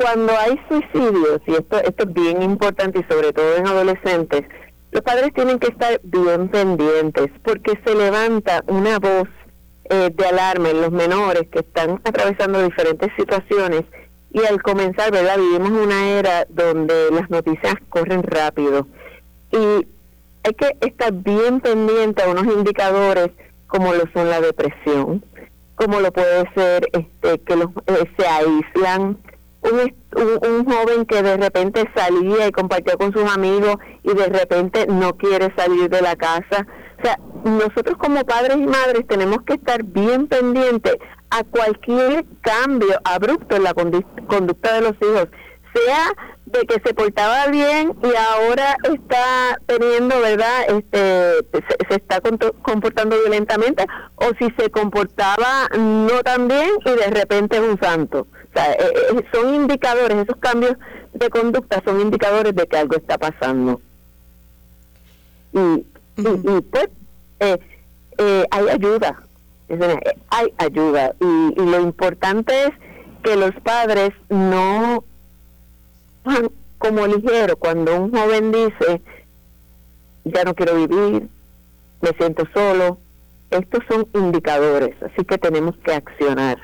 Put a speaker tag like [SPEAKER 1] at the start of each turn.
[SPEAKER 1] cuando hay suicidios, y esto, esto es bien importante y sobre todo en adolescentes, los padres tienen que estar bien pendientes porque se levanta una voz eh, de alarma en los menores que están atravesando diferentes situaciones y al comenzar, ¿verdad? Vivimos una era donde las noticias corren rápido y hay que estar bien pendiente a unos indicadores como lo son la depresión, como lo puede ser este que los, eh, se aíslan, un, un, joven que de repente salía y compartía con sus amigos y de repente no quiere salir de la casa. O sea, nosotros como padres y madres tenemos que estar bien pendientes a cualquier cambio abrupto en la conducta de los hijos, sea de que se portaba bien y ahora está teniendo, ¿verdad? Este, se, está comportando violentamente o si se comportaba no tan bien y de repente es un santo. O sea, eh, eh, son indicadores, esos cambios de conducta son indicadores de que algo está pasando. Y, y, pues eh, hay ayuda, hay ayuda y, y lo importante es que los padres no como ligero cuando un joven dice, ya no quiero vivir, me siento solo. Estos son indicadores, así que tenemos que accionar.